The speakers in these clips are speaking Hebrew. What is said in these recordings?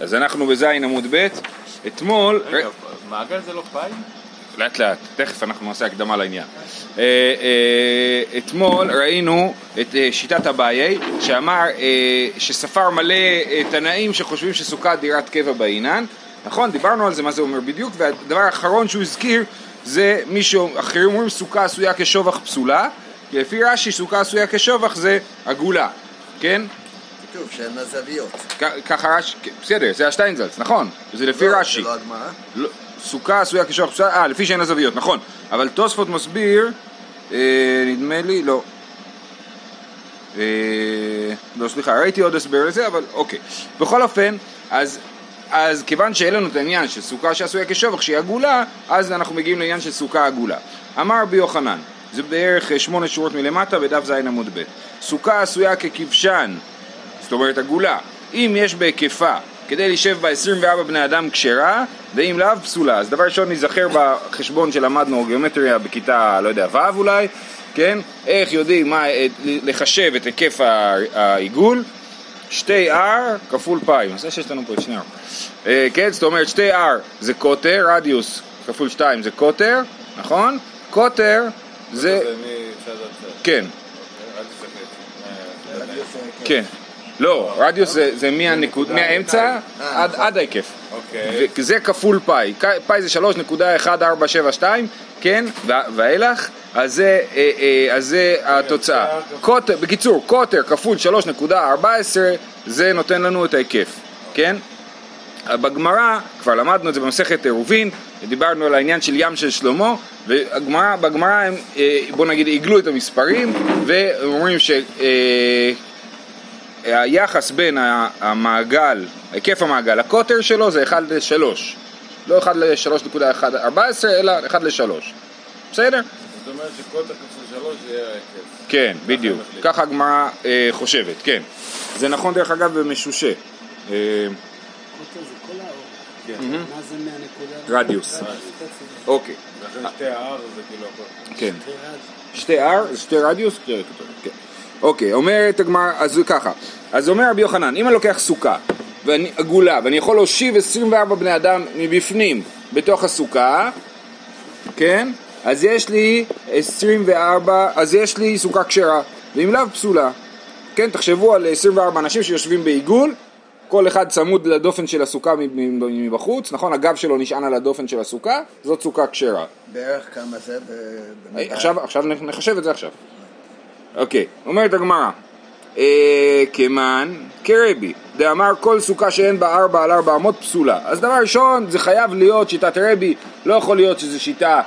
אז אנחנו בזין עמוד ב', אתמול, רגע, מעגל זה לא פאי? לאט לאט, תכף אנחנו נעשה הקדמה לעניין. אה, אה, אתמול ראינו את אה, שיטת אביי, שאמר שספר מלא תנאים שחושבים שסוכה דירת קבע בעינן, נכון? דיברנו על זה, מה זה אומר בדיוק, והדבר האחרון שהוא הזכיר זה מי שאחרים אומרים סוכה עשויה כשובח פסולה, כי לפי רש"י סוכה עשויה כשובח זה עגולה, כן? כתוב שאין לה זוויות. ככה רש"י, בסדר, זה השטיינזלץ, נכון, זה לפי לא, רש"י. זה לא הגמרא? לא, סוכה עשויה כשוח פסולה, אה, לפי שאין לה זוויות, נכון. אבל תוספות מסביר, אה, נדמה לי, לא. אה, לא, סליחה, ראיתי עוד הסבר לזה, אבל אוקיי. בכל אופן, אז, אז כיוון שאין לנו את העניין של סוכה שעשויה כשובח שהיא עגולה, אז אנחנו מגיעים לעניין של סוכה עגולה. אמר רבי יוחנן, זה בערך אה, שמונה שורות מלמטה בדף ז עמוד ב', סוכה עשויה ככבשן, זאת אומרת עגולה, אם יש בהיקפה כדי להישב בה 24 בני אדם כשרה, ואם לאו פסולה. אז דבר ראשון ניזכר בחשבון שלמדנו גיאומטריה בכיתה, לא יודע, ו' אולי, כן? איך יודעים מה, את- לחשב את היקף העיגול, שתי R כפול פאי, נעשה שיש לנו פה את שני R. אה, כן, זאת אומרת שתי R זה קוטר, רדיוס כפול 2 זה קוטר, נכון? קוטר זה. כן, תסתכל. כן. לא, רדיוס זה, זה מהנקוד, מהאמצע עד, עד ההיקף. אוקיי. וזה כפול פאי, פאי זה 3.1472, כן, ואילך, אז זה, אה, אה, אז זה התוצאה. בקיצור, קוטר כפול 3.14 זה נותן לנו את ההיקף, כן? בגמרא, כבר למדנו את זה במסכת עירובין, דיברנו על העניין של ים של שלמה, ובגמרא הם, אה, בוא נגיד, עיגלו את המספרים, ואומרים ש... היחס בין המעגל, היקף המעגל, הקוטר שלו זה 1 ל-3 לא 1 ל-3.14 אלא 1 ל-3 בסדר? זאת אומרת שקוטה כפול שלוש זה יהיה ההיקף. כן, בדיוק. ככה הגמרא אה, חושבת, כן. זה נכון דרך אגב במשושה. אה, זה. כן. מה זה מהנקודה? רדיוס. אוקיי, לכן שתי R זה כאילו הכל. כן. שתי R, שתי רדיוס, כן. אוקיי, אומרת הגמרא, אז ככה. אז אומר רבי יוחנן, אם אני לוקח סוכה, ואני עגולה, ואני יכול להושיב 24 בני אדם מבפנים בתוך הסוכה, כן? אז יש לי 24, אז יש לי סוכה כשרה, ואם לאו פסולה. כן, תחשבו על 24 אנשים שיושבים בעיגול, כל אחד צמוד לדופן של הסוכה מבחוץ, נכון? הגב שלו נשען על הדופן של הסוכה, זאת סוכה כשרה. בערך כמה זה? עכשיו, עכשיו נחשב את זה עכשיו. אוקיי, אומרת הגמרא, אה, כמן כרבי, דאמר כל סוכה שאין בה ארבע על ארבע אמות פסולה. אז דבר ראשון, זה חייב להיות שיטת רבי, לא יכול להיות שזו שיטה...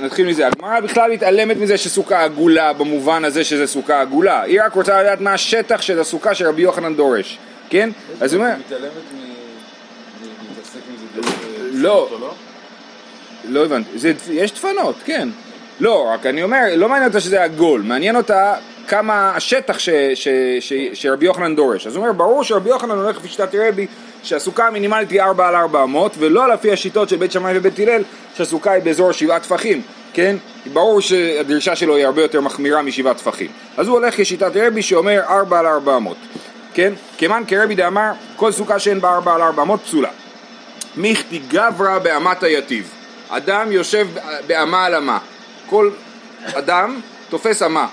נתחיל מזה, הגמרא בכלל מתעלמת מזה שסוכה עגולה במובן הזה שזה סוכה עגולה, היא רק רוצה לדעת מה השטח של הסוכה שרבי יוחנן דורש, כן? אז הוא אומר, מתעלמת מ- מלהתעסק עם זה. לא. לא? לא הבנתי, יש דפנות, כן. לא, רק אני אומר, לא מעניין אותה שזה עגול, מעניין אותה כמה השטח ש, ש, ש, שרבי יוחנן דורש. אז הוא אומר, ברור שרבי יוחנן הולך לפי שיטת רבי, שהסוכה המינימלית היא 4 על 400, ולא לפי השיטות של בית שמאי ובית הלל, שהסוכה היא באזור שבעה טפחים, כן? ברור שהדרישה שלו היא הרבה יותר מחמירה משבעה טפחים. אז הוא הולך לשיטת רבי שאומר 4 על 400, כן? כמאן כרבי דאמר, כל סוכה שאין בה 4 על 400 פסולה. מיכתי גברא באמת היתיב. אדם יושב באמה על אמה. כל אדם תופס אמה.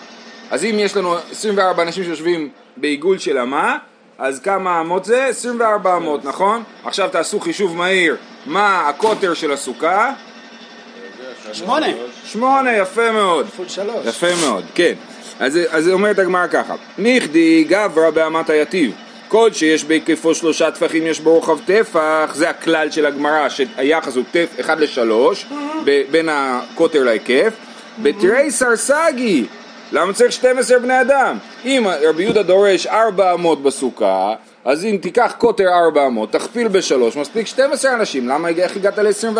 אז אם יש לנו 24 אנשים שיושבים בעיגול של אמה, אז כמה אמות זה? 24 אמות, נכון? עכשיו תעשו חישוב מהיר. מה הקוטר של הסוכה? שמונה. שמונה, יפה מאוד. כפול שלוש. יפה מאוד, כן. אז, אז אומרת הגמרא ככה, מיכדי גברא באמת היתיב, כל שיש בהיקפו שלושה טפחים יש בו רוחב טפח, זה הכלל של הגמרא, שהיחס הוא טף אחד לשלוש, בין הקוטר להיקף, בתרי סרסגי, למה צריך 12 בני אדם? אם רבי יהודה דורש 400 בסוכה, אז אם תיקח קוטר 400, תכפיל בשלוש, מספיק 12 אנשים, למה איך הגעת ל-24?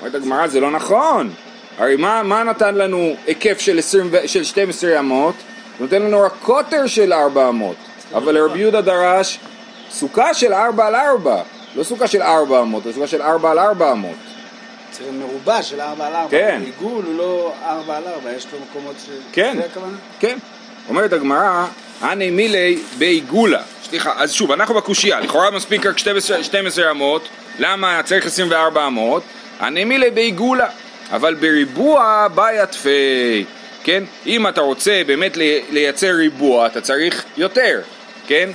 אומרת הגמרא, זה לא נכון. הרי מה, מה נתן לנו היקף של, 20, ו- של 12 אמות? נותן לנו רק קוטר של 400. אבל רבי יהודה דרש סוכה של 4 על 4. לא סוכה של 400, זה סוכה של 4 על 400. זה מרובע של 4 על 4. כן. עיגול הוא לא 4 על 4, יש לו מקומות ש... כן. זה הכוונה? כן. אומרת הגמרא, הני מילי בעיגולה. סליחה, אז שוב, אנחנו בקושייה, לכאורה מספיק רק 12, 12 אמות, למה צריך 24 אמות? הני מילי בעיגולה. אבל בריבוע בעיית פי, כן? אם אתה רוצה באמת לי- לייצר ריבוע, אתה צריך יותר, כן?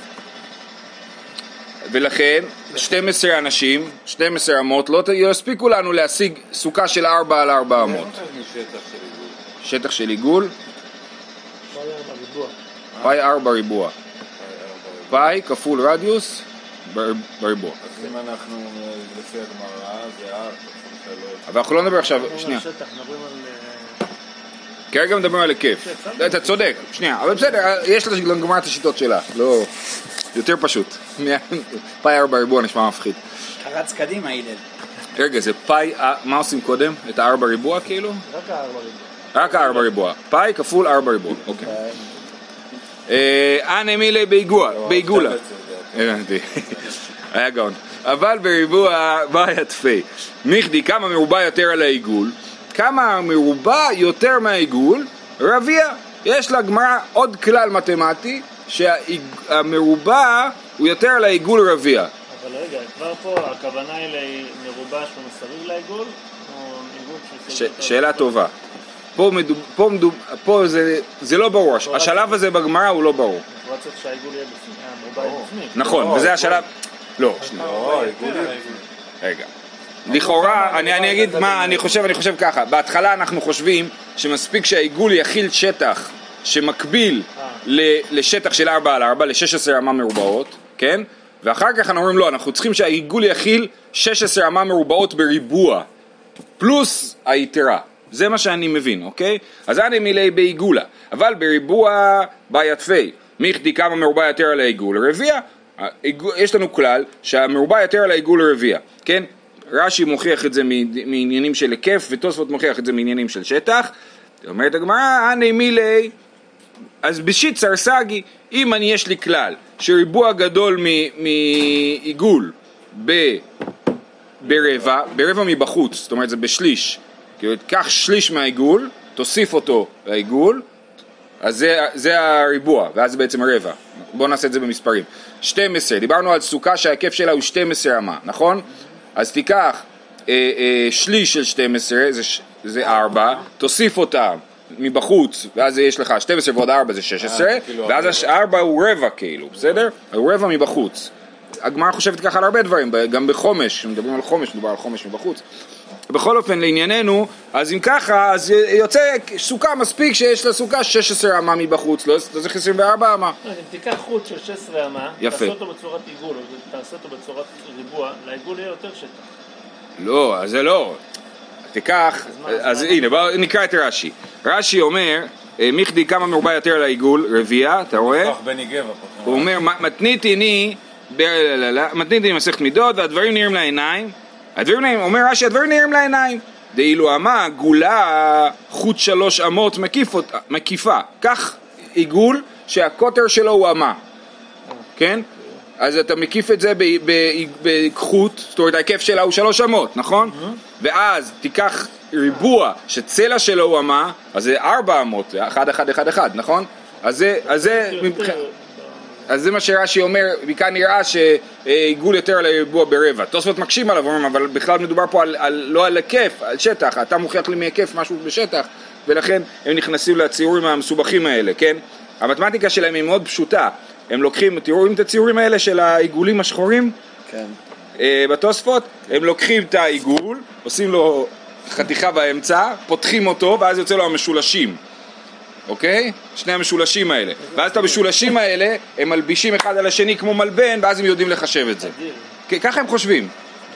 ולכן 12 אנשים, 12 אמות, לא יספיקו לנו להשיג סוכה של 4 על 4 אמות. שטח של עיגול, פאי 4 ריבוע. פאי כפול רדיוס בר- בריבוע. אז אם אנחנו, לפי הגמרא, זה ארבע, שלוש. אבל אנחנו לא נדבר עכשיו, שנייה. כרגע מדברים על היקף. אתה צודק, שנייה, אבל בסדר, יש לגמר את השיטות שלה, לא... יותר פשוט. פאי 4 ריבוע נשמע מפחיד. רץ קדימה, הלל. רגע, זה פאי, אה, מה עושים קודם? את הארבע ריבוע כאילו? רק הארבע ריבוע. רק הארבע ריבוע. פאי כפול ארבע ריבוע, אוקיי. אה, אנא מילי בעיגולה. בעיגולה. אתה צודק. הבנתי. היה גאון. אבל בריבוע בעיית פי. מכדי כמה מרובע יותר על העיגול, כמה מרובע יותר מהעיגול, רביע. יש לגמרא עוד כלל מתמטי, שהמרובע הוא יותר על העיגול רביע. אבל רגע, כבר פה הכוונה היא למרובע שהוא מסביב לעיגול, ש- שאלה טובה. פה, מדוב, פה, מדוב, פה זה, זה לא ברור, השלב הזה בגמרא הוא לא ברור. המרובע. נכון, לא, וזה. השלב... לא, שנייה. לא, רגע. לכאורה, אני, אגיד מה אני חושב, אני חושב ככה, בהתחלה אנחנו חושבים שמספיק שהעיגול יכיל שטח שמקביל לשטח של 4 על 4, ל-16 אמה מרובעות, כן? ואחר כך אנחנו אומרים לא, אנחנו צריכים שהעיגול יכיל 16 אמה מרובעות בריבוע, פלוס היתרה. זה מה שאני מבין, אוקיי? אז אני מילי בעיגולה, אבל בריבוע בעיית פי, מכדי כמה מרובע יותר על העיגול, רביע. יש לנו כלל שהמרובע יותר על העיגול רביע, כן? רש"י מוכיח את זה מעניינים של היקף, ותוספות מוכיח את זה מעניינים של שטח. אומרת הגמרא, אני מילי אז בשיט סגי, אם אני יש לי כלל שריבוע גדול מעיגול ב- ברבע, ברבע מבחוץ, זאת אומרת זה בשליש, כאילו קח שליש מהעיגול, תוסיף אותו לעיגול, אז זה, זה הריבוע, ואז זה בעצם רבע. בואו נעשה את זה במספרים. 12, דיברנו על סוכה שההיקף שלה הוא 12 אמה, נכון? אז תיקח אה, אה, שליש של 12, זה, זה 4, תוסיף אותה מבחוץ, ואז יש לך 12 ועוד 4 זה 16, אה, כאילו ואז ה-4 הוא רבע כאילו, בסדר? הוא רבע מבחוץ. הגמרא חושבת ככה על הרבה דברים, גם בחומש, כשמדברים על חומש, מדובר על חומש מבחוץ. בכל אופן, לענייננו, אז אם ככה, אז יוצא סוכה מספיק שיש לסוכה 16 אמה מבחוץ, לא צריך 24 אמה. לא, אם תיקח חוט של 16 אמה. תעשה אותו בצורת עיגול, או תעשה אותו בצורת ריבוע, לעיגול יהיה יותר שטח. לא, אז זה לא. תיקח, אז? הנה, בואו נקרא את רש"י. רש"י אומר, אה, מכדי כמה מרובע יותר לעיגול, רביע, אתה רואה? הוא אומר, לה- לה, מתניתיני מסכת מידות, והדברים נראים לעיניים. הדברים נראים, אומר רש"י, הדברים נראים לעיניים. דאילו אמה גולה חוט שלוש אמות מקיף אותה- מקיפה. קח עיגול שהקוטר שלו הוא אמה, כן? אז אתה מקיף את זה בחוט, זאת אומרת ההיקף שלה הוא שלוש אמות, נכון? ואז תיקח ריבוע שצלע שלו הוא אמה, אז זה ארבע אמות, זה אחד אחד אחד אחד, נכון? אז זה, אז זה, אז זה מה שרש"י אומר, מכאן נראה שעיגול יותר על הריבוע ברבע. תוספות מקשים עליו, אומרים, אבל בכלל מדובר פה על, על, לא על היקף, על שטח, אתה מוכיח לי מהיקף משהו בשטח, ולכן הם נכנסים לציורים המסובכים האלה, כן? המתמטיקה שלהם היא מאוד פשוטה, הם לוקחים, תראו את הציורים האלה של העיגולים השחורים כן. אה, בתוספות, הם לוקחים את העיגול, עושים לו חתיכה באמצע, פותחים אותו, ואז יוצא לו המשולשים. אוקיי? שני המשולשים האלה. ואז את המשולשים האלה, הם מלבישים אחד על השני כמו מלבן, ואז הם יודעים לחשב את זה. ככה הם חושבים.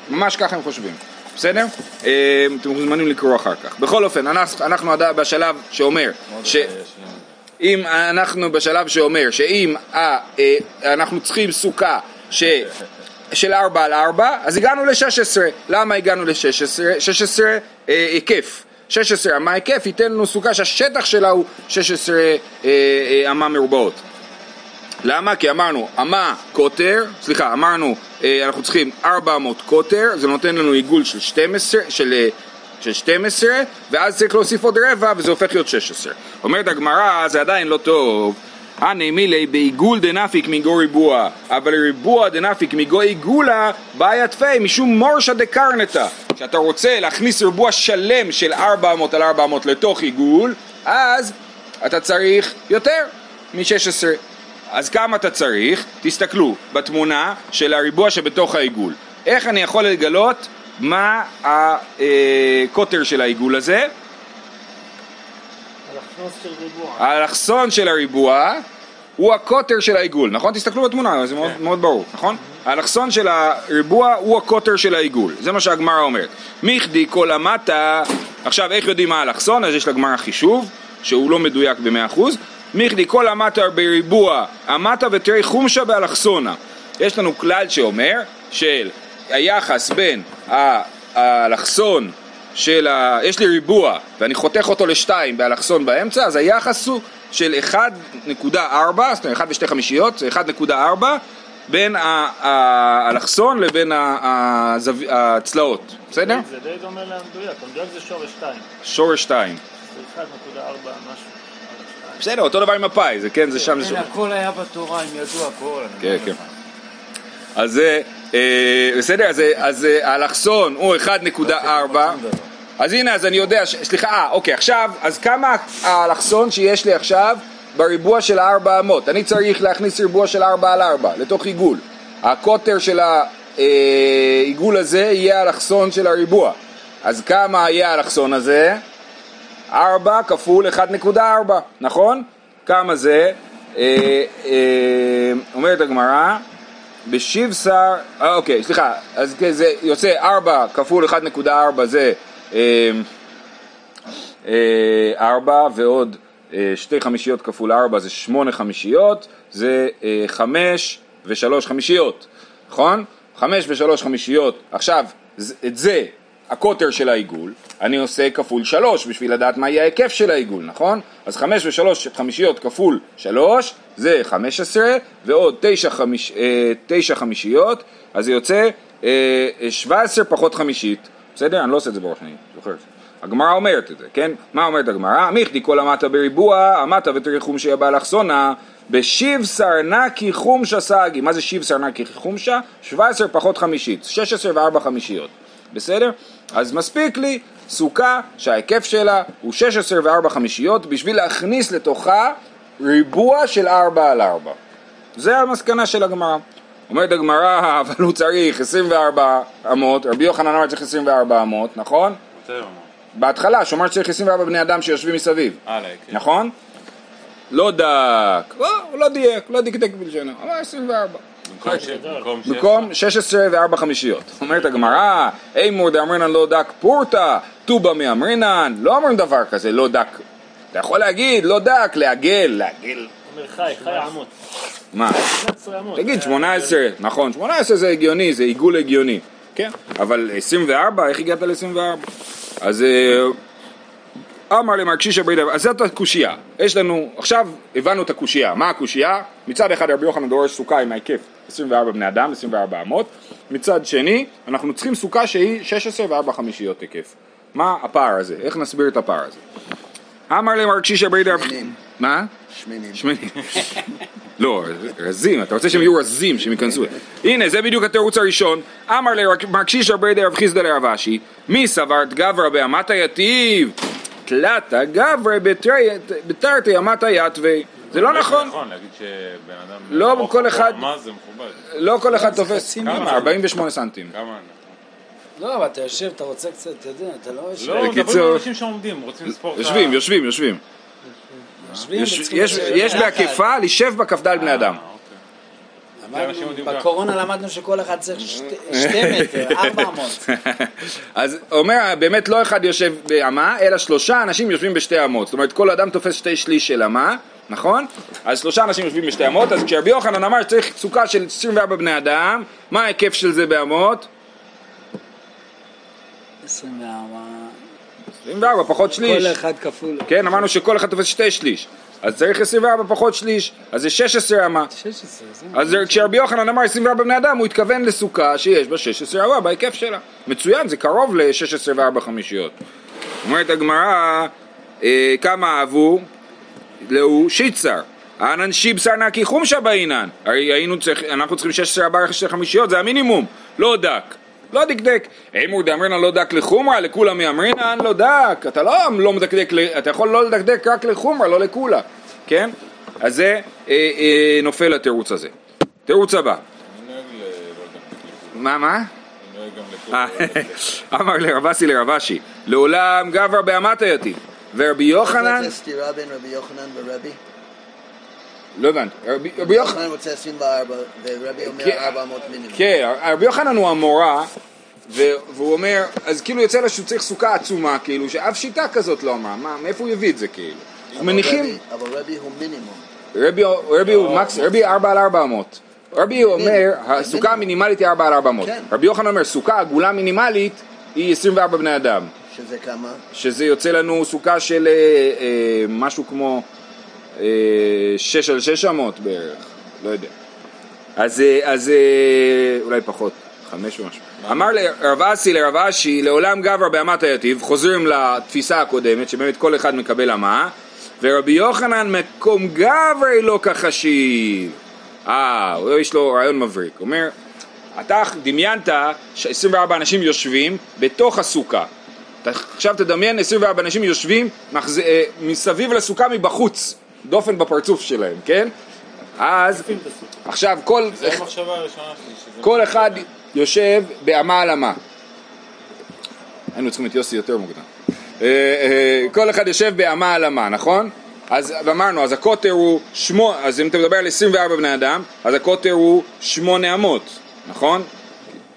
ממש ככה הם חושבים. בסדר? אה, אתם מוזמנים לקרוא אחר כך. בכל אופן, אנחנו, בשלב שאומר ש... אם אנחנו בשלב שאומר שאם אה, אה, אנחנו צריכים סוכה ש... של 4 על 4, אז הגענו ל-16. למה הגענו ל-16? 16 אה, היקף. 16 אמה היקף ייתן לנו סוכה שהשטח שלה הוא 16 אה, אה, אמה מרובעות. למה? כי אמרנו אמה קוטר, סליחה, אמרנו אה, אנחנו צריכים 400 קוטר, זה נותן לנו עיגול של 12, של, של 12, ואז צריך להוסיף עוד רבע וזה הופך להיות 16. אומרת הגמרא, זה עדיין לא טוב, הנעמילי בעיגול דנפיק מגו ריבוע, אבל ריבוע דנפיק מגו עיגולה בעיה תפי משום מורשא דקרנטה. כשאתה רוצה להכניס ריבוע שלם של 400 על 400 לתוך עיגול, אז אתה צריך יותר מ-16. אז כמה אתה צריך? תסתכלו בתמונה של הריבוע שבתוך העיגול. איך אני יכול לגלות מה הקוטר של העיגול הזה? אלכסון של ריבוע. האלכסון של הריבוע הוא הקוטר של העיגול, נכון? תסתכלו בתמונה, זה מאוד, מאוד ברור, נכון? האלכסון של הריבוע הוא הקוטר של העיגול, זה מה שהגמרא אומרת. מיכדי כל המטה, עכשיו איך יודעים מה האלכסון? אז יש לגמרא חישוב, שהוא לא מדויק ב-100%. מיכדי כל המטה בריבוע, המטה ותרי חומשה באלכסונה. יש לנו כלל שאומר של היחס בין האלכסון של ה... יש לי ריבוע ואני חותך אותו לשתיים באלכסון באמצע, אז היחס הוא של 1.4, זאת אומרת 1 ושתי חמישיות, זה 1.4 בין האלכסון לבין הצלעות, בסדר? זה די דומה למדויק, המדויק זה שורש 2. שורש 2. זה 1.4 משהו. בסדר, אותו דבר עם הפאי, זה כן, זה שם, זה כן, שם. הכל היה בתורה, הם ידעו הכל. כן, כן. אז זה, אה, בסדר, אז, אז האלכסון הוא 1.4 אז הנה, אז אני יודע, ש... סליחה, אה, אוקיי, עכשיו, אז כמה האלכסון שיש לי עכשיו בריבוע של ה-400? אני צריך להכניס ריבוע של 4 על 4 לתוך עיגול. הקוטר של העיגול הזה יהיה האלכסון של הריבוע. אז כמה יהיה האלכסון הזה? 4 כפול 1.4, נכון? כמה זה? אה, אה, אומרת הגמרא, בשיב שר, אה, אוקיי, סליחה, אז זה יוצא 4 כפול 1.4 זה אה, אה, 4 ועוד אה, שתי חמישיות כפול 4 זה 8 חמישיות, זה אה, 5 ו-3 חמישיות, נכון? 5 ו-3 חמישיות, עכשיו את זה הקוטר של העיגול, אני עושה כפול 3 בשביל לדעת מה יהיה ההיקף של העיגול, נכון? אז 5 ו-3 חמישיות כפול 3 זה 15 ועוד 9, חמיש, 9 חמישיות, אז זה יוצא אה, 17 פחות חמישית, בסדר? אני לא עושה את זה בראש, אני זוכר את זה. הגמרא אומרת את זה, כן? מה אומרת הגמרא? מיכדי כל המטה בריבוע, המטה ותרי חומשה באלכסונה, בשיב סרנקי חומשה סגי. מה זה שיב סרנקי חומשה? 17 פחות חמישית, 16 וארבע חמישיות. בסדר? אז מספיק לי סוכה שההיקף שלה הוא 16 וארבע חמישיות בשביל להכניס לתוכה ריבוע של 4 על 4. זה המסקנה של הגמרא. אומרת הגמרא, אבל הוא צריך 24 אמות, רבי יוחנן אמר צריך 24 אמות, נכון? מתי הוא אמר? בהתחלה, שצריך 24 בני אדם שיושבים מסביב, הלאה, כן. נכון? לא דק, לא, הוא לא דייק, לא דקדק בלשונו, אמר 24. במקום ש- במקום שש- במקום 16 וארבע חמישיות. אומרת הגמרא, אימור דאמרינן לא דק פורתא, טובה מאמרינן, לא אומרים דבר כזה, לא דק. אתה יכול להגיד, לא דק, לעגל, לעגל. אומר חי, חי עמות. מה? 11 עמות. תגיד זה- 18, נכון, 18 זה הגיוני, זה עיגול הגיוני, כן, אבל 24, איך הגעת ל-24? אז אה, אמר למר קשישא ברי דבר, אז זאת הקושייה, יש לנו, עכשיו הבנו את הקושייה, מה הקושייה? מצד אחד רבי יוחנן דורש סוכה עם ההיקף 24 בני אדם, 24 אמות, מצד שני, אנחנו צריכים סוכה שהיא 16 וארבע חמישיות היקף. מה הפער הזה? איך נסביר את הפער הזה? אמר למר קשישא ברי דבר. מה? שמנים. שמנים. לא, רזים, אתה רוצה שהם יהיו רזים, שהם ייכנסו. הנה, זה בדיוק התירוץ הראשון. אמר למרקשישא ברי דרב חיסדא לרב אשי, מי סברת גברא באמתא יתיב? תלתא גברא בתרתי אמתא יתווה. זה לא נכון. נכון, להגיד שבן אדם... לא, כל אחד- מה זה מכובד? לא כל אחד תופס. חצי כמה? מיליון. 48 סנטים. כמה? לא, אבל אתה יושב, אתה רוצה קצת, אתה יודע, אתה לא יושב. לא, מדברים על אנשים שעומדים, רוצים לספור את ה... יושבים, יושבים, יושבים. יש-. בעקיפה לשב בכ"ד בני אדם. אה, אוקיי. למדנו- בקורונה שכל אחד צריך שתי- שתי מטר, ארבע אמות. אז אומר, באמת לא אחד יושב באמה, אלא שלושה אנשים יושבים בשתי אמות. זאת אומרת, כל אדם תופס שתי שליש של אמה, נכון? אז שלושה אנשים יושבים בשתי אמות, אז כשרבי יוחנן אמר שצריך סוכה של 24 בני אדם, מה ההיקף של זה באמות? 24. 24 פחות שליש. כל אחד כפול. כן, אמרנו שכל אחד תופס שתי שליש. אז צריך 24 פחות שליש, אז זה 16 אמה. 16, זה אז כשרבי יוחנן אמר 24 בני אדם, הוא התכוון לסוכה שיש בה 16 אמה בהיקף שלה. מצוין, זה קרוב ל-16 וארבע חמישיות. אומרת הגמרא, אה, כמה אהבו? לאו שיצר. אנן שיבשר נקי חומשה באינן. הרי היינו צריך, אנחנו צריכים 16 ארבע שתי חמישיות, זה המינימום. לא דק. לא דקדק. אמור דאמרינן לא דק לחומרה, לכולה מאמרינן לא דק. אתה לא לא מדקדק, אתה יכול לא לדקדק רק לחומרה, לא לכולה. כן? אז זה אה, אה, נופל התירוץ הזה. תירוץ הבא. מה, מה? אני נוהג גם אה, לכל... אמר לרבסי לרבשי, לעולם גבר באמת היתיב. ורבי יוחנן, זה סתירה בין רבי יוחנן ורבי? לא הבנתי, רבי יוחנן, רוצה 24 ורבי אומר כן. 400 מינימום. כן, רבי יוחנן הוא המורה, והוא אומר, אז כאילו יוצא לה שהוא צריך סוכה עצומה, כאילו, שאף שיטה כזאת לא אמרה, מה, מאיפה הוא הביא את זה כאילו? אבל מניחים, אבל רבי הוא מינימום. רבי, הוא מקס, רבי 4 על 400. רבי אומר, הסוכה המינימלית היא 4 על 400. כן. רבי יוחנן אומר, סוכה עגולה מינימלית היא 24 בני אדם. שזה כמה? שזה יוצא לנו סוכה של אה, אה, משהו כמו 6 על 600 בערך, לא יודע. אז, אה, אז אה, אולי פחות, 5 ומשהו. אמר לרב אסי לרב אשי, לעולם גבר באמת היתיב, חוזרים לתפיסה הקודמת, שבאמת כל אחד מקבל אמה, ורבי יוחנן מקום גברי לא כחשיב. אה, יש לו רעיון מבריק. הוא אומר, אתה דמיינת ש-24 אנשים יושבים בתוך הסוכה. עכשיו תדמיין 24 אנשים יושבים. אה, מסביב לסוכה מבחוץ, דופן בפרצוף שלהם, כן? אז עכשיו כל. כל אחד יושב באמה על אמה. היינו צריכים את יוסי יותר מוקדם. אה, אה, כל אחד יושב באמה על אמה, נכון? אז אמרנו, אז הקוטר הוא שמונה, אז אם אתה מדבר על 24 בני אדם, אז הקוטר הוא שמונה אמות, נכון?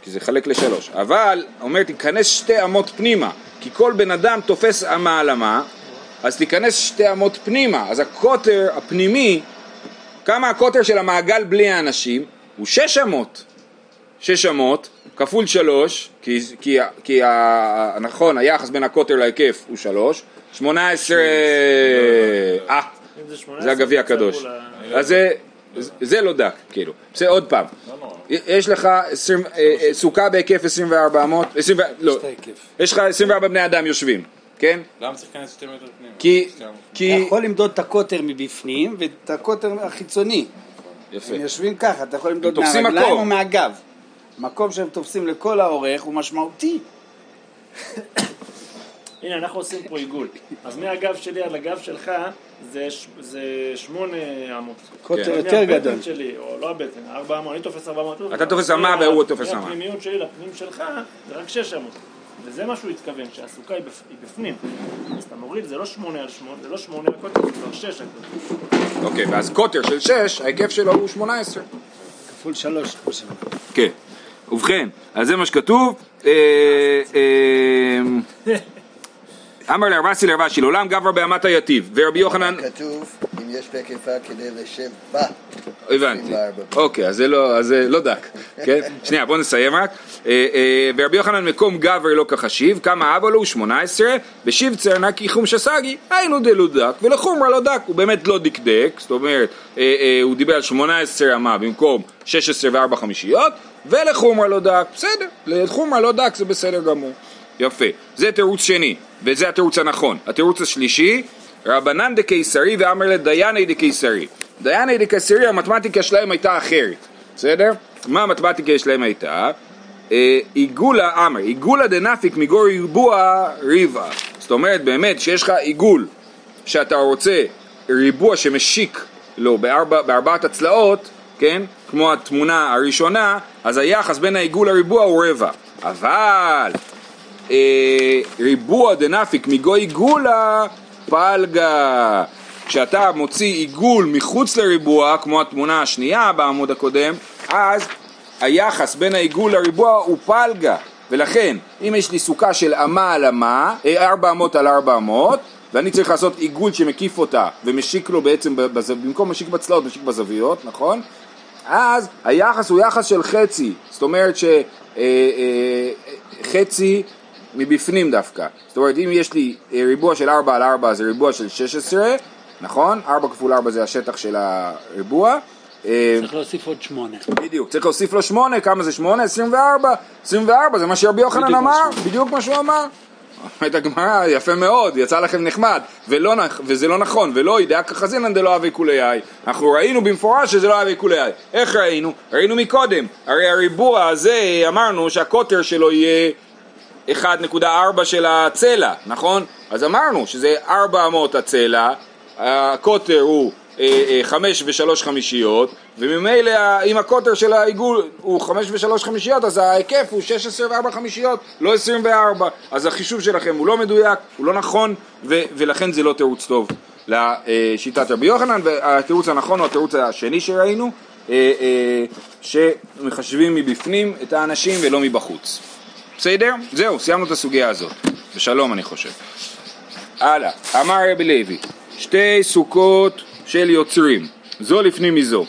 כי זה חלק לשלוש. אבל, אומר, תיכנס שתי אמות פנימה, כי כל בן אדם תופס אמה על אמה, אז תיכנס שתי אמות פנימה. אז הקוטר הפנימי, כמה הקוטר של המעגל בלי האנשים? הוא שש אמות. שש אמות כפול שלוש, כי, כי, כי ה, נכון, היחס בין הקוטר להיקף הוא שלוש, שמונה עשרה, אה, זה 18, זה הגביע הקדוש. אז זה, זה לא דק, כאילו. בסדר, עוד פעם. לא. יש לך 20, אה, אה, סוכה בהיקף 24 אמות, 20, לא. יש לך 24 בני אדם יושבים, כן? למה צריך להיכנס שתי מטר פנימה? כי. כי, אתה יכול למדוד את הקוטר מבפנים ואת הקוטר החיצוני. יפה, הם יושבים ככה, אתה יכול למדוד מהרגליים. או מהגב. מקום שהם תופסים לכל האורך הוא משמעותי. הנה, אנחנו עושים פה עיגול. אז מהגב שלי עד לגב שלך זה ש- זה שמונה אמות. קוטר כן. יותר גדול. מהבטן שלי, או לא הבטן, ארבע אמות, אני תופס ארבע אמות. אתה תופס אמה והוא תופס אמה. מהפנימיות שלי לפנים שלך זה רק שש אמות. וזה מה שהוא התכוון, שהסוכה היא בפ- היא בפנים. אז אתה מוריד, זה לא שמונה על שמונה, זה לא שמונה הקוטר, זה כבר שש הקוטר. אוקיי, ואז קוטר של 6, ההיקף שלו הוא 18. כפול שלוש, כמו שאמרת. כן. ובכן, אז זה מה שכתוב. אה, אה, אמר לרבסי לרבשי, לעולם גבר באמת היתיב, ורבי יוחנן, כתוב, יש תקפה כדי לשב בה. הבנתי, 24. אוקיי, אז זה לא, אז זה לא דק, כן? שנייה, בוא נסיים רק. אה, אה, ורבי יוחנן מקום גבר לא כחשיב, כמה אבא לו הוא 18, בשיב צרנה כי חום שסגי, היינו דלו דק, ולחומרה לא דק, הוא באמת לא דקדק, זאת אומרת, אה, הוא דיבר על 18 אמה במקום 16 וארבע חמישיות, ולחומרה לא דק, בסדר, לחומרה לא דק זה בסדר גמור. יפה, זה תירוץ שני, וזה התירוץ הנכון. התירוץ השלישי, רבנן דקיסרי ואמר לדייני דקיסרי. דייני דקיסרי, המתמטיקה שלהם הייתה אחרת, בסדר? מה המתמטיקה שלהם הייתה? אה, עיגולה, אמר, עיגולה דנפיק מגור ריבוע ריבה. זאת אומרת, באמת, שיש לך עיגול שאתה רוצה ריבוע שמשיק לו בארבע, בארבעת הצלעות, כן? כמו התמונה הראשונה, אז היחס בין העיגול לריבוע הוא רבע. אבל אה, ריבוע דנפיק מגוי גולה פלגה. כשאתה מוציא עיגול מחוץ לריבוע, כמו התמונה השנייה בעמוד הקודם, אז היחס בין העיגול לריבוע הוא פלגה. ולכן, אם יש לי סוכה של אמה על אמה, אה, ארבע אמות על ארבע אמות, ואני צריך לעשות עיגול שמקיף אותה ומשיק לו בעצם. במקום משיק בצלעות, משיק בזוויות, נכון? אז היחס הוא יחס של חצי, זאת אומרת שחצי מבפנים דווקא. זאת אומרת, אם יש לי אה, ריבוע של 4 על 4 זה ריבוע של 16, נכון? 4 כפול 4 זה השטח של הריבוע. אה, צריך להוסיף עוד שמונה. בדיוק, צריך להוסיף לו 8, כמה זה 8? 24. 24 זה מה שרבי יוחנן אמר, בדיוק מה שהוא אמר. אומרת הגמרא, יפה מאוד, יצא לכם נחמד, ולא, וזה לא נכון, ולא ידע כחזינן דלא אבי כולי אנחנו ראינו במפורש שזה לא אבי כולי איך ראינו? ראינו מקודם, הרי הריבוע הזה, אמרנו שהקוטר שלו יהיה 1.4 של הצלע, נכון? אז אמרנו שזה 400 הצלע, הקוטר הוא אה, אה, חמש ושלוש חמישיות, וממילא ה- אם הקוטר של העיגול הוא חמש ושלוש חמישיות, אז ההיקף הוא 16 וארבע חמישיות, לא 24. אז החישוב שלכם הוא לא מדויק, הוא לא נכון, ו- ולכן זה לא תירוץ טוב לשיטת רבי יוחנן, והתירוץ הנכון הוא התירוץ השני שראינו, אה, אה, שמחשבים מבפנים את האנשים ולא מבחוץ. בסדר? זהו, סיימנו את הסוגיה הזאת. בשלום אני חושב. הלאה, אמר רבי לוי, שתי סוכות של יוצרים, זו לפנים מזו.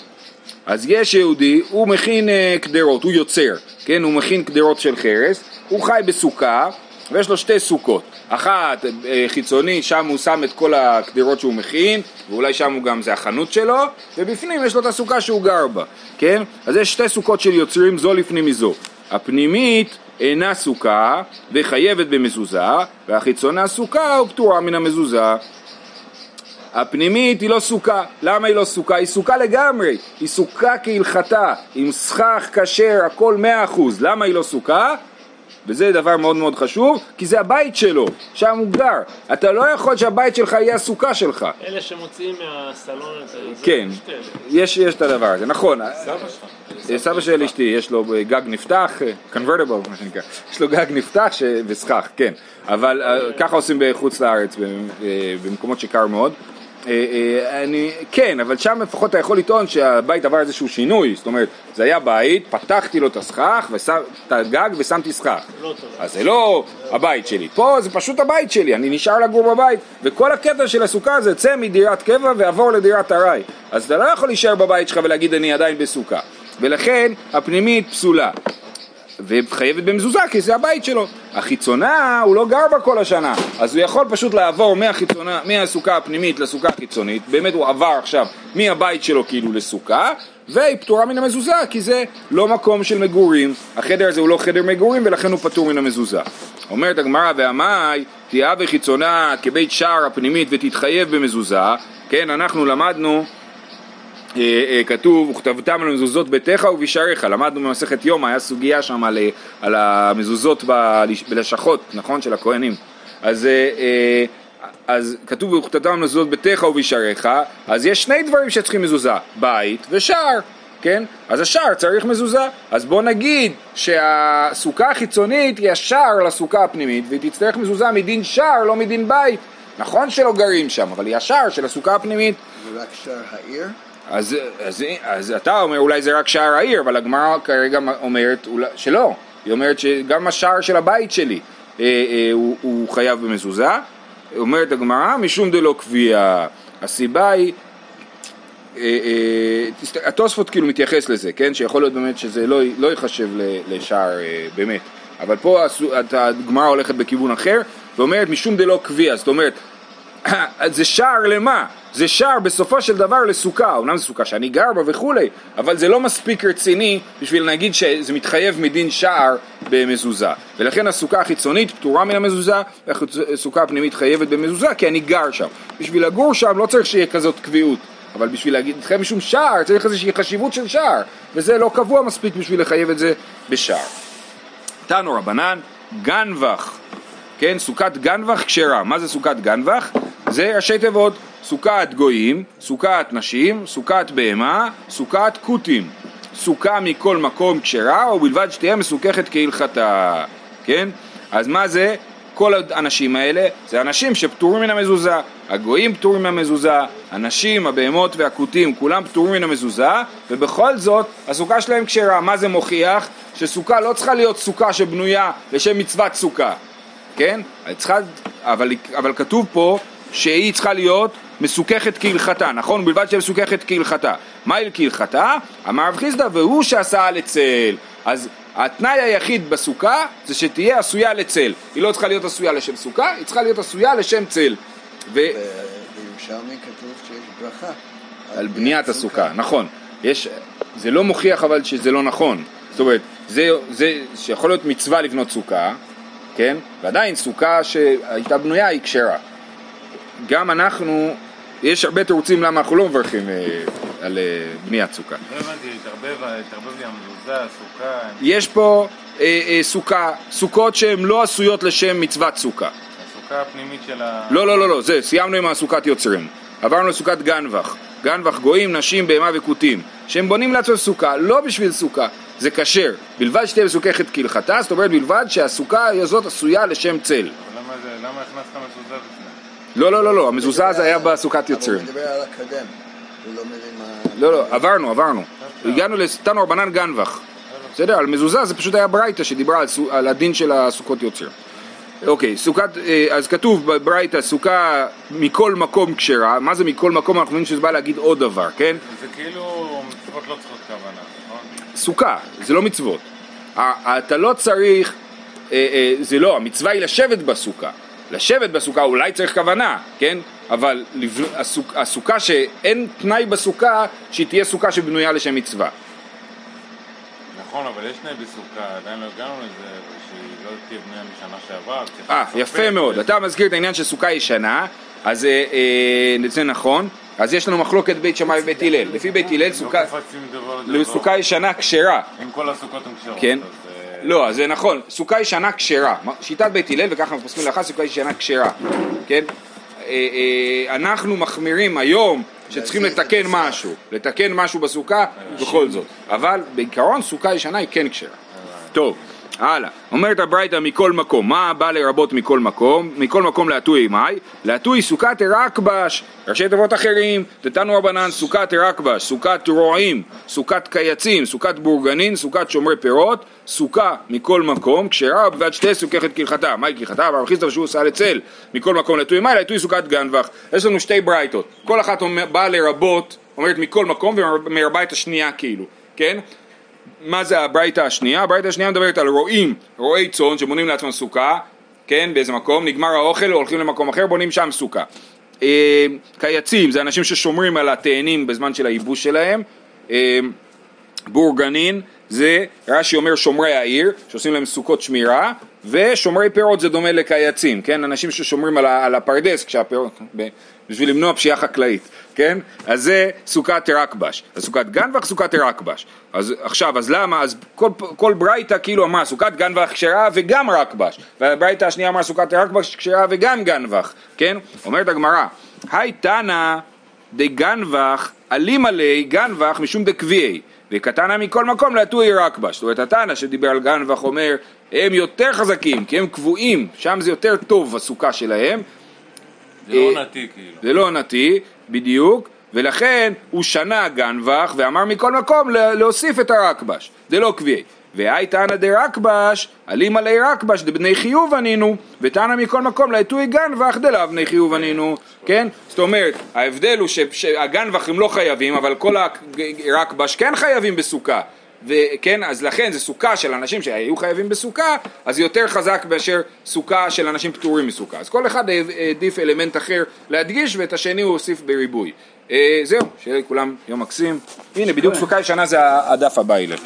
אז יש יהודי, הוא מכין אה, קדרות, הוא יוצר, כן, הוא מכין קדרות של חרס, הוא חי בסוכה, ויש לו שתי סוכות. אחת אה, חיצונית, שם הוא שם את כל הקדרות שהוא מכין, ואולי שם הוא גם, זה החנות שלו, ובפנים יש לו את הסוכה שהוא גר בה, כן? אז יש שתי סוכות של יוצרים, זו לפנים מזו. הפנימית אינה סוכה וחייבת במזוזה, והחיצונה סוכה ופטורה מן המזוזה. הפנימית היא לא סוכה, למה היא לא סוכה? היא סוכה לגמרי, היא סוכה כהלכתה, עם סכך כשר, הכל מאה אחוז, למה היא לא סוכה? וזה דבר מאוד מאוד חשוב, כי זה הבית שלו, שם הוא גר. אתה לא יכול שהבית שלך יהיה הסוכה שלך. אלה שמוציאים מהסלון את ה... כן, יש. יש, את הדבר הזה, נכון. סבא שלך. סבא של אשתי, יש לו גג נפתח, convertible מה שנקרא, יש לו גג נפתח ש... וסכך, כן, אבל אה, ככה עושים בחוץ לארץ, אה, במקומות שקר מאוד. אה, אה, אני, כן, אבל שם לפחות אתה יכול לטעון שהבית עבר איזשהו שינוי, זאת אומרת, זה היה בית, פתחתי לו את הסכך, את הגג ושמתי סכך. לא. אז זה לא הבית שלי, פה זה פשוט הבית שלי, אני נשאר לגור בבית, וכל הקטע של הסוכה זה צא מדירת קבע ועבור לדירת ארעי. אז אתה לא יכול להישאר בבית שלך ולהגיד אני עדיין בסוכה. ולכן הפנימית פסולה. וחייבת במזוזה כי זה הבית שלו. החיצונה הוא לא גר בה כל השנה, אז הוא יכול פשוט לעבור מהחיצונה, מהסוכה הפנימית לסוכה החיצונית, באמת הוא עבר עכשיו מהבית שלו כאילו לסוכה, והיא פטורה מן המזוזה כי זה לא מקום של מגורים, החדר הזה הוא לא חדר מגורים ולכן הוא פטור מן המזוזה. אומרת הגמרא והמאי תהיה וחיצונה כבית שער הפנימית ותתחייב במזוזה, כן אנחנו למדנו כתוב, וכתבתם על מזוזות ביתך ובשעריך, למדנו במסכת יומא, היה סוגיה שם על, אה, על המזוזות בלש- בלשכות, נכון? של הכהנים. אז, אה, אה, אז כתוב, וכתבתם על מזוזות ביתך ובשעריך, אז יש שני דברים שצריכים מזוזה, בית ושער. כן? אז השער צריך מזוזה. אז בוא נגיד שהסוכה החיצונית היא השער לסוכה הפנימית והיא תצטרך מזוזה מדין שער, לא מדין בית. נכון שלא גרים שם, אבל היא השער של הסוכה הפנימית. זה רק שער העיר? אז, אז, אז אתה אומר אולי זה רק שער העיר, אבל הגמרא כרגע אומרת אולי, שלא, היא אומרת שגם השער של הבית שלי אה, אה, הוא, הוא חייב במזוזה, אומרת הגמרא משום דלא קביעה, הסיבה היא, אה, אה, התוספות כאילו מתייחס לזה, כן, שיכול להיות באמת שזה לא, לא ייחשב לשער אה, באמת, אבל פה הגמרא הולכת בכיוון אחר ואומרת משום דלא קביעה, זאת אומרת זה שער למה? זה שער בסופו של דבר לסוכה, אומנם זו סוכה שאני גר בה וכולי, אבל זה לא מספיק רציני בשביל להגיד שזה מתחייב מדין שער במזוזה. ולכן הסוכה החיצונית פטורה מן המזוזה, והסוכה הפנימית חייבת במזוזה כי אני גר שם. בשביל לגור שם לא צריך שיהיה כזאת קביעות, אבל בשביל להגיד, מתחייב משום שער, צריך איזושהי חשיבות של שער, וזה לא קבוע מספיק בשביל לחייב את זה בשער. תנו רבנן, גנבך, כן, סוכת גנבך כשרה. מה זה סוכת גנבך? זה ראשי תיבות, סוכת גויים, סוכת נשים, סוכת בהמה, סוכת כותים. סוכה מכל מקום כשרה, ובלבד שתהיה מסוככת כהלכתה, כן? אז מה זה? כל האנשים האלה זה אנשים שפטורים מן המזוזה, הגויים פטורים מן המזוזה, הנשים, הבהמות והכותים, כולם פטורים מן המזוזה, ובכל זאת הסוכה שלהם כשרה. מה זה מוכיח? שסוכה לא צריכה להיות סוכה שבנויה לשם מצוות סוכה, כן? צריכה, אבל, אבל כתוב פה שהיא צריכה להיות מסוככת כהלכתה, נכון? בלבד שהיא מסוככת כהלכתה. מהי כהלכתה? אמר רב חיסדא, והוא שעשה לצל. אז התנאי היחיד בסוכה זה שתהיה עשויה לצל. היא לא צריכה להיות עשויה לשם סוכה, היא צריכה להיות עשויה לשם צל. ו... בירושלמי כתוב שיש ברכה. על בניית הסוכה, נכון. יש, זה לא מוכיח אבל שזה לא נכון. זאת אומרת, זה, זה שיכול להיות מצווה לבנות סוכה, כן? ועדיין סוכה שהייתה בנויה היא כשרה. גם אנחנו, יש הרבה תירוצים למה אנחנו לא מברכים אה, על אה, בניית סוכה. לא הבנתי, התערבב לי המזוזה, הסוכה, יש פה אה, אה, סוכה, סוכות שהן לא עשויות לשם מצוות סוכה. הסוכה הפנימית של ה... לא, לא, לא, לא, זה, סיימנו עם הסוכת יוצרים. עברנו לסוכת גנבך. גנבך גויים, נשים, בהמה וכותים. שהם בונים לעצמם סוכה, לא בשביל סוכה, זה כשר. בלבד שתהיה מסוככת כהלכתה, זאת אומרת בלבד שהסוכה הזאת עשויה לשם צל. למה זה, למה הכנסת מזוזה? לא, לא, לא, לא, המזוזה הזה היה בסוכת אבל הוא יוצרים. מדבר על הקדם. הוא לא מבין מה... לא, לא, עברנו, עברנו. הגענו לסתנו רבנן גנבך. בסדר? על מזוזה זה פשוט היה ברייתא שדיברה על, הדין של הסוכות יוצר. אוקיי, סוכת, אה, אז כתוב בברייתא סוכה מכל מקום כשרה, מה זה מכל מקום? אנחנו מבינים שזה בא להגיד עוד דבר, כן? זה כאילו מצוות לא צריכות כוונה, נכון? סוכה, זה לא מצוות. אתה לא צריך, אה, אה, זה לא, המצווה היא לשבת בסוכה. לשבת בסוכה אולי צריך כוונה, כן? אבל הסוכ- הסוכה שאין תנאי בסוכה שהיא תהיה סוכה שבנויה לשם מצווה. נכון, אבל יש תנאי בסוכה, עדיין לא הגענו לזה, ושהיא לא תהיה בנייה משנה שעברה. אה, יפה מאוד. אתה מזכיר את העניין של סוכה ישנה, אז אה, אה, זה נכון. אז יש לנו מחלוקת בית שמאי ובית הלל. לפי בית הלל לא. סוכה ישנה כשרה. אם כל הסוכות הן כשרות. כן. אה, לא, זה נכון, סוכה ישנה כשרה. שיטת בית הלל, וככה אנחנו פוסקים להלכה, סוכה ישנה כשרה. כן? אה, אה, אנחנו מחמירים היום שצריכים לתקן משהו, לתקן משהו בסוכה, בכל זאת. אבל בעיקרון סוכה ישנה היא כן כשרה. טוב, הלאה. אומרת הברייתא מכל מקום. מה בא לרבות מכל מקום? מכל מקום להטוי מאי? להטוי סוכת רקבש. ראשי תיבות אחרים. תתנו רבנן סוכת רקבש, סוכת רועים, סוכת קייצים, סוכת בורגנין, סוכת שומרי פירות, סוכה מכל מקום, כשרה ובלבד שתי סוככת כהלכתה. מהי כהלכתה? אבל חיסטה ושהוא עושה לצל. מכל מקום להטוי מאי? להטוי סוכת גנבך. יש לנו שתי ברייתות. כל אחת באה לרבות, אומרת מכל מקום ומרבה את השנייה כאילו, כן? מה זה הברייתא השנייה? הברייתא השנייה מדברת על רועים, רועי צאן שבונים לעצמם סוכה, כן, באיזה מקום, נגמר האוכל, הולכים למקום אחר, בונים שם סוכה. אה, קייצים, זה אנשים ששומרים על התאנים בזמן של הייבוש שלהם. אה, בורגנין, זה רש"י אומר שומרי העיר, שעושים להם סוכות שמירה, ושומרי פירות זה דומה לקייצים, כן? אנשים ששומרים על, הפרדס כשהפירות, בשביל למנוע פשיעה חקלאית, כן? אז זה סוכת רקבש, אז סוכת גנבך, סוכת רקבש. אז עכשיו, אז למה? אז כל, כל ברייתא כאילו אמרה סוכת גנבך כשרה וגם רקבש, והברייתא השנייה אמרה סוכת רקבש כשרה וגם גנבך, כן? אומרת הגמרא, היי תנא דגנבך אלים עלי גנבך משום דקביעי וקטנה מכל מקום להטוי רקבש. זאת אומרת התנא שדיבר על גנבך אומר הם יותר חזקים כי הם קבועים, שם זה יותר טוב הסוכה שלהם, זה לא אה, עונתי כאילו. זה לא עונתי, בדיוק, ולכן הוא שנה גנבך ואמר מכל מקום לה- להוסיף את הרקבש, זה לא קביעי. והי תנא דרקבש, עלים עלי רקבש דבני חיוב ענינו, ותנא מכל מקום לעטוי גנבך דלאו בני חיוב ענינו, כן? זאת אומרת, ההבדל הוא שהגנבך הם לא חייבים, אבל כל הרקבש כן חייבים בסוכה. וכן, אז לכן זה סוכה של אנשים שהיו חייבים בסוכה, אז יותר חזק מאשר סוכה של אנשים פטורים מסוכה. אז כל אחד העדיף אלמנט אחר להדגיש, ואת השני הוא הוסיף בריבוי. אה, זהו, שיהיה לכולם יום מקסים. הנה, בדיוק סוכה ישנה זה הדף הבא ילך.